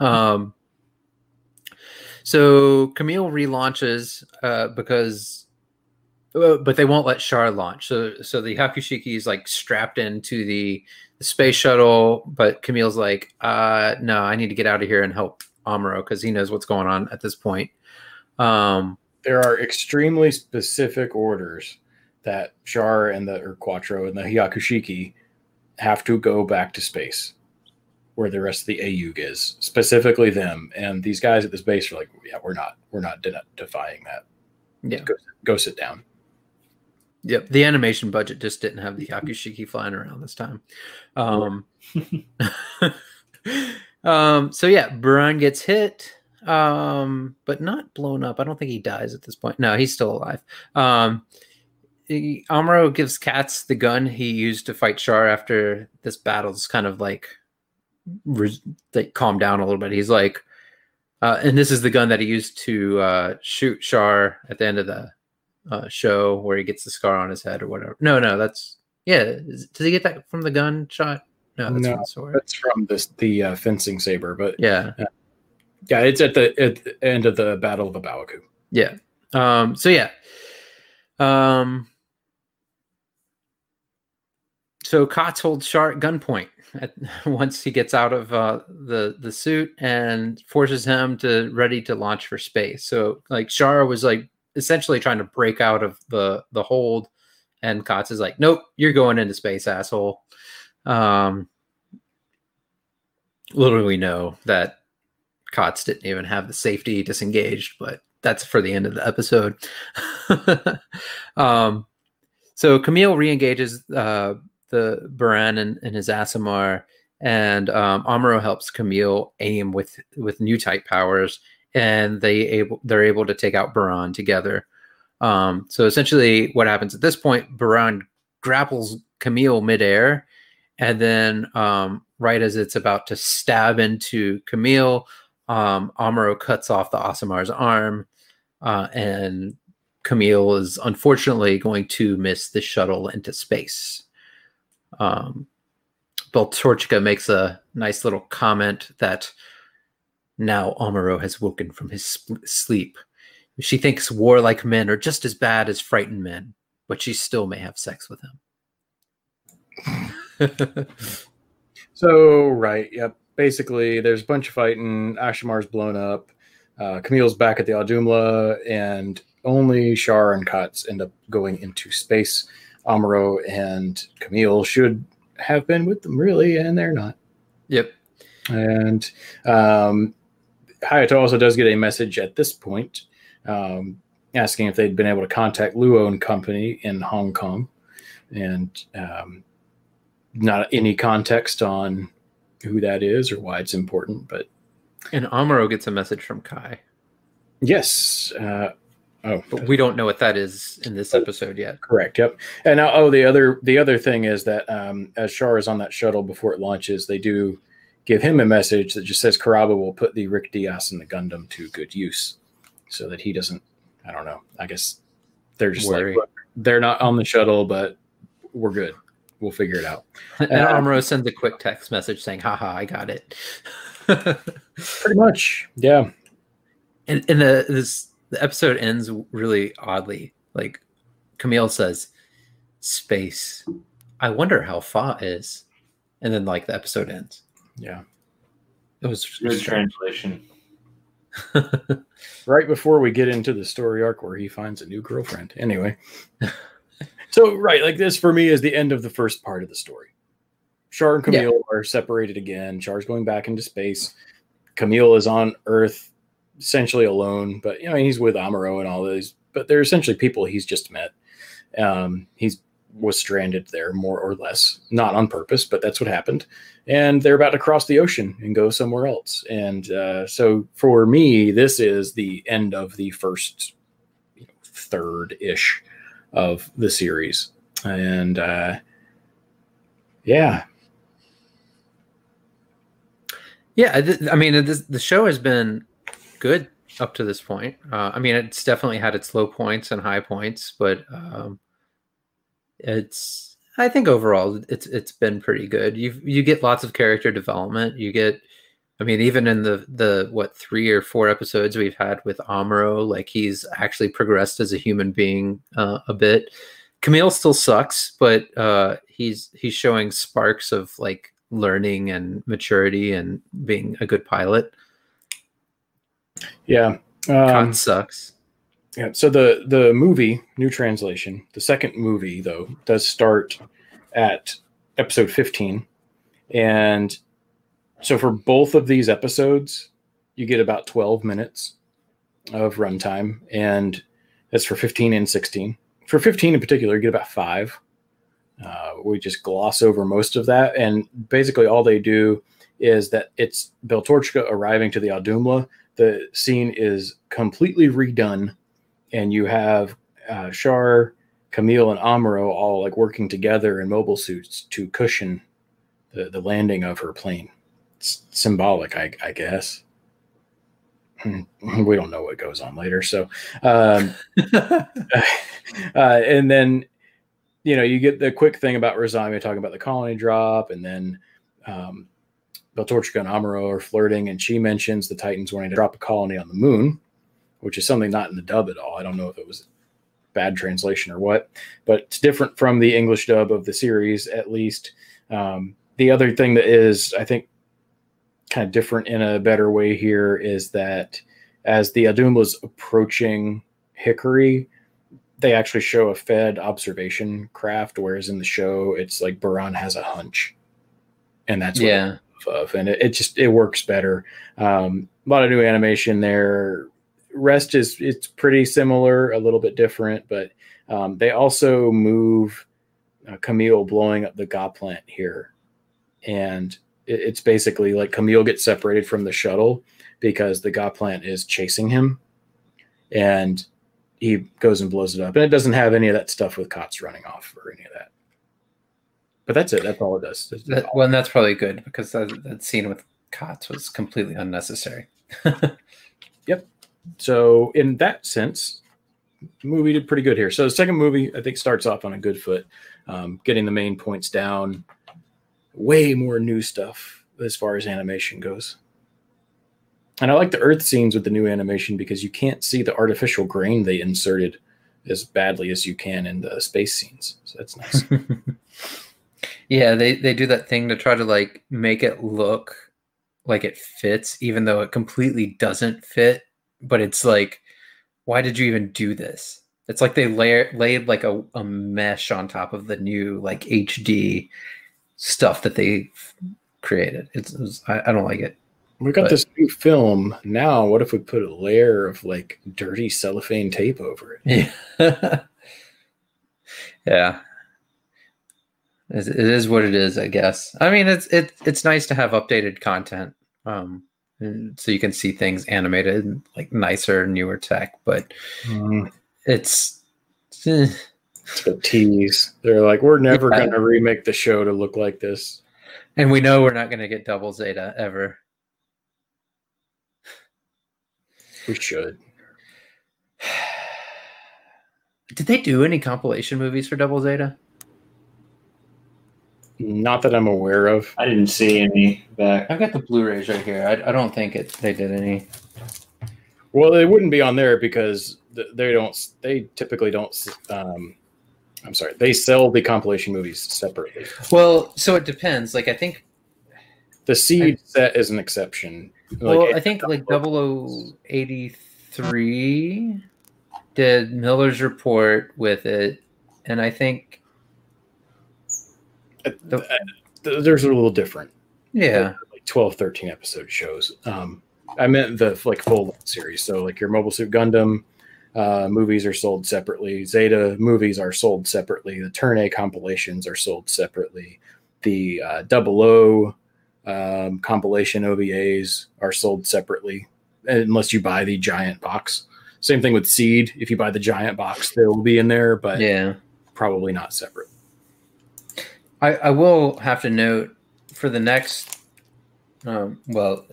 Speaker 1: Um. So Camille relaunches uh, because, uh, but they won't let Char launch. So so the Hyakushiki is like strapped into the, the space shuttle, but Camille's like, uh, no, I need to get out of here and help Amuro because he knows what's going on at this point. Um,
Speaker 2: There are extremely specific orders that Char and the or Quattro and the Hyakushiki have to go back to space, where the rest of the AUG is, specifically them. And these guys at this base are like, yeah, we're not, we're not de- defying that.
Speaker 1: yeah.
Speaker 2: Go, go sit down.
Speaker 1: Yep. The animation budget just didn't have the Hyakushiki flying around this time. Um, um, so yeah, Buran gets hit, um, but not blown up. I don't think he dies at this point. No, he's still alive. Um, he, Amuro gives Katz the gun he used to fight Char after this battle's kind of like, like calmed down a little bit. He's like, uh, and this is the gun that he used to uh, shoot Char at the end of the uh, show where he gets the scar on his head or whatever. No, no, that's yeah. Does he get that from the gun shot? No, that's
Speaker 2: No,
Speaker 1: from the sword.
Speaker 2: That's from this the uh, fencing saber, but
Speaker 1: Yeah,
Speaker 2: yeah, it's at the at the end of the Battle of A Baoa Qu.
Speaker 1: yeah. Um, so yeah. Um, so Katz holds Char at gunpoint at, once he gets out of uh, the the suit and forces him to ready to launch for space. So like Char was like essentially trying to break out of the the hold, and Katz is like, "Nope, you're going into space, asshole." Um, little we know that Katz didn't even have the safety disengaged, but that's for the end of the episode. um, so Camille re-engages uh, the Buran and, and his Asshimar, and um, Amuro helps Camille aim with with new type powers, and they able they're able to take out Buran together. Um, so essentially, what happens at this point? Buran grapples Camille midair, and then um, right as it's about to stab into Camille, um, Amuro cuts off the Asshimar's arm, uh, and Camille is unfortunately going to miss the shuttle into space. Um, Beltorchika makes a nice little comment that Now Amuro has woken from his sp- sleep. She thinks warlike men are just as bad as frightened men, but she still may have sex with him.
Speaker 2: So right, yep. Basically, there's a bunch of fighting. Asshimar's blown up. Uh, Camille's back at the Audhumla, and only Char and Katz end up going into space. Amuro and Camille should have been with them, really, and they're not.
Speaker 1: yep.
Speaker 2: And um, Hayato also does get a message at this point um, asking if they'd been able to contact Luo and Company in Hong Kong, and um, not any context on who that is or why it's important. But
Speaker 1: And Amuro gets a message from Kai,
Speaker 2: yes, uh, oh,
Speaker 1: but we don't know what that is in this episode yet.
Speaker 2: Correct. Yep. And now, oh, the other the other thing is that um, as Char is on that shuttle before it launches, they do give him a message that just says Karaba will put the Rick Dias and the Gundam to good use, so that he doesn't. I don't know. I guess they're just
Speaker 1: Worry.
Speaker 2: like they're not on the shuttle, but we're good. We'll figure it out.
Speaker 1: And
Speaker 2: Uh,
Speaker 1: Amuro sends a quick text message saying, haha, I got it.
Speaker 2: Pretty much. Yeah.
Speaker 1: and and the this the episode ends really oddly. Like Camille says, "Space. I wonder how Fa is," and then like the episode ends.
Speaker 2: Yeah.
Speaker 1: It was
Speaker 3: Good translation.
Speaker 2: right before we get into the story arc where he finds a new girlfriend. Anyway, so right, like this for me is the end of the first part of the story. Char and Camille are separated again. Char's going back into space. Camille is on Earth, essentially alone, but you know he's with Amuro and all those. But they're essentially people he's just met. Um, he's was stranded there more or less, not on purpose, but that's what happened. And they're about to cross the ocean and go somewhere else. And uh, so for me, this is the end of the first you know, third ish of the series. And uh, yeah,
Speaker 1: Yeah, I mean, this, the show has been good up to this point. Uh, I mean, it's definitely had its low points and high points, but um, it's. I think overall, it's it's been pretty good. You you get lots of character development. You get, I mean, even in the the what three or four episodes we've had with Amuro, like he's actually progressed as a human being uh, a bit. Camille still sucks, but uh, he's he's showing sparks of like learning and maturity and being a good pilot.
Speaker 2: yeah.
Speaker 1: Khan
Speaker 2: Um,
Speaker 1: sucks.
Speaker 2: Yeah. So the the movie, new translation, the second movie though does start at episode fifteen, and so for both of these episodes, you get about twelve minutes of runtime, and that's for fifteen and sixteen. For fifteen in particular, you get about five. Uh, we just gloss over most of that, and basically all they do is that it's Beltorchika arriving to the Audhumla. The scene is completely redone and you have uh, Char, Camille, and Amuro all like working together in mobile suits to cushion the, the landing of her plane. Symbolic, I, I guess. Hmm, We don't know what goes on later, so um, uh, and then you know you get the quick thing about Rosami talking about the colony drop, and then um, Beltorchika and Amuro are flirting, and she mentions the Titans wanting to drop a colony on the moon, which is something not in the dub at all. I don't know if it was bad translation or what, but it's different from the English dub of the series, at least. Um, the other thing that is, I think, kind of different in a better way here is that as the Audhumla's approaching Hickory, they actually show a Fed observation craft, whereas in the show, it's like Buran has a hunch. And that's what
Speaker 1: yeah,
Speaker 2: of. And it, it just it works better. Um a lot of new animation there. Rest is it's pretty similar a little bit different but um they also move uh, camille blowing up the Gaplant here. And it's basically like camille gets separated from the shuttle because the Gaplant is chasing him and he goes and blows it up and it doesn't have any of that stuff with Katz running off or any of that but that's it that's all it does That's-
Speaker 1: that, well, and that's probably good because that, that scene with Katz was completely unnecessary. Yep.
Speaker 2: So in that sense, movie did pretty good here. So the second movie, I think, starts off on a good foot, um, getting the main points down. Way more new stuff as far as animation goes. And I like the Earth scenes with the new animation because you can't see the artificial grain they inserted as badly as you can in the space scenes. So that's nice.
Speaker 1: yeah, they they do that thing to try to like make it look like it fits, even though it completely doesn't fit. But it's like, why did you even do this? It's like they layer, laid like a, a mesh on top of the new like HD stuff that they created. It's, it's I, I, don't like it.
Speaker 2: We got but, this new film now. What if we put a layer of like dirty cellophane tape over
Speaker 1: it? Yeah. yeah. It is what it is, I guess. I mean, it's it, it's nice to have updated content, um, so you can see things animated, like nicer, newer tech. But mm it's
Speaker 2: eh. It's a tease. They're like, we're never yeah. going to remake the show to look like this,
Speaker 1: and we know we're not going to get double Zeta ever.
Speaker 2: We should.
Speaker 1: Did they do any compilation movies for Double Zeta?
Speaker 2: Not that I'm aware of.
Speaker 3: I didn't see any back.
Speaker 1: I've got the Blu-rays right here. I, I don't think it they did any.
Speaker 2: Well, they wouldn't be on there because they don't. They typically don't. Um, I'm sorry. They sell the compilation movies separately.
Speaker 1: Well, so it depends. Like I think
Speaker 2: the seed I, set is an exception.
Speaker 1: Well, like, I think like 0083 did Miller's report with it, and I think
Speaker 2: the, there's a little different.
Speaker 1: Yeah,
Speaker 2: like 12, 13 episode shows. Um, I meant the like full series. So like your Mobile Suit Gundam uh, movies are sold separately. Zeta movies are sold separately. The Turn A compilations are sold separately. The uh, Double O um, compilation OVAs are sold separately, unless you buy the giant box. Same thing with Seed. If you buy the giant box, they will be in there, but
Speaker 1: yeah,
Speaker 2: probably not separate.
Speaker 1: I, I will have to note for the next, um, well,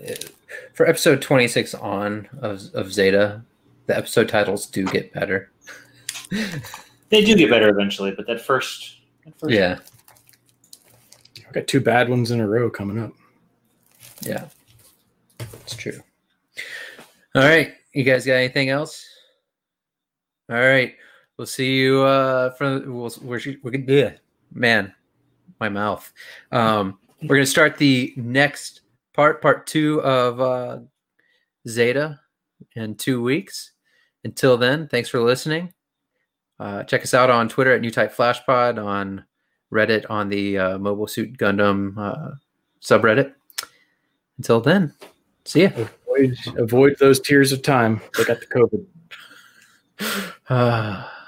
Speaker 1: for episode 26 on of, of Zeta, the episode titles do get better.
Speaker 3: they do get better eventually, but that first, that first
Speaker 1: yeah,
Speaker 2: I got two bad ones in a row coming up.
Speaker 1: Yeah, it's true. All right, you guys got anything else? All right, we'll see you uh from we'll, we're we're gonna yeah, man, my mouth. Um, we're gonna start the next part, part two of uh, Zeta in two weeks. Until then, thanks for listening. Uh, check us out on Twitter at New Type Flashpod, on Reddit on the uh, Mobile Suit Gundam uh, subreddit. Until then, see ya.
Speaker 2: Avoid, avoid those tears of time. They got the COVID.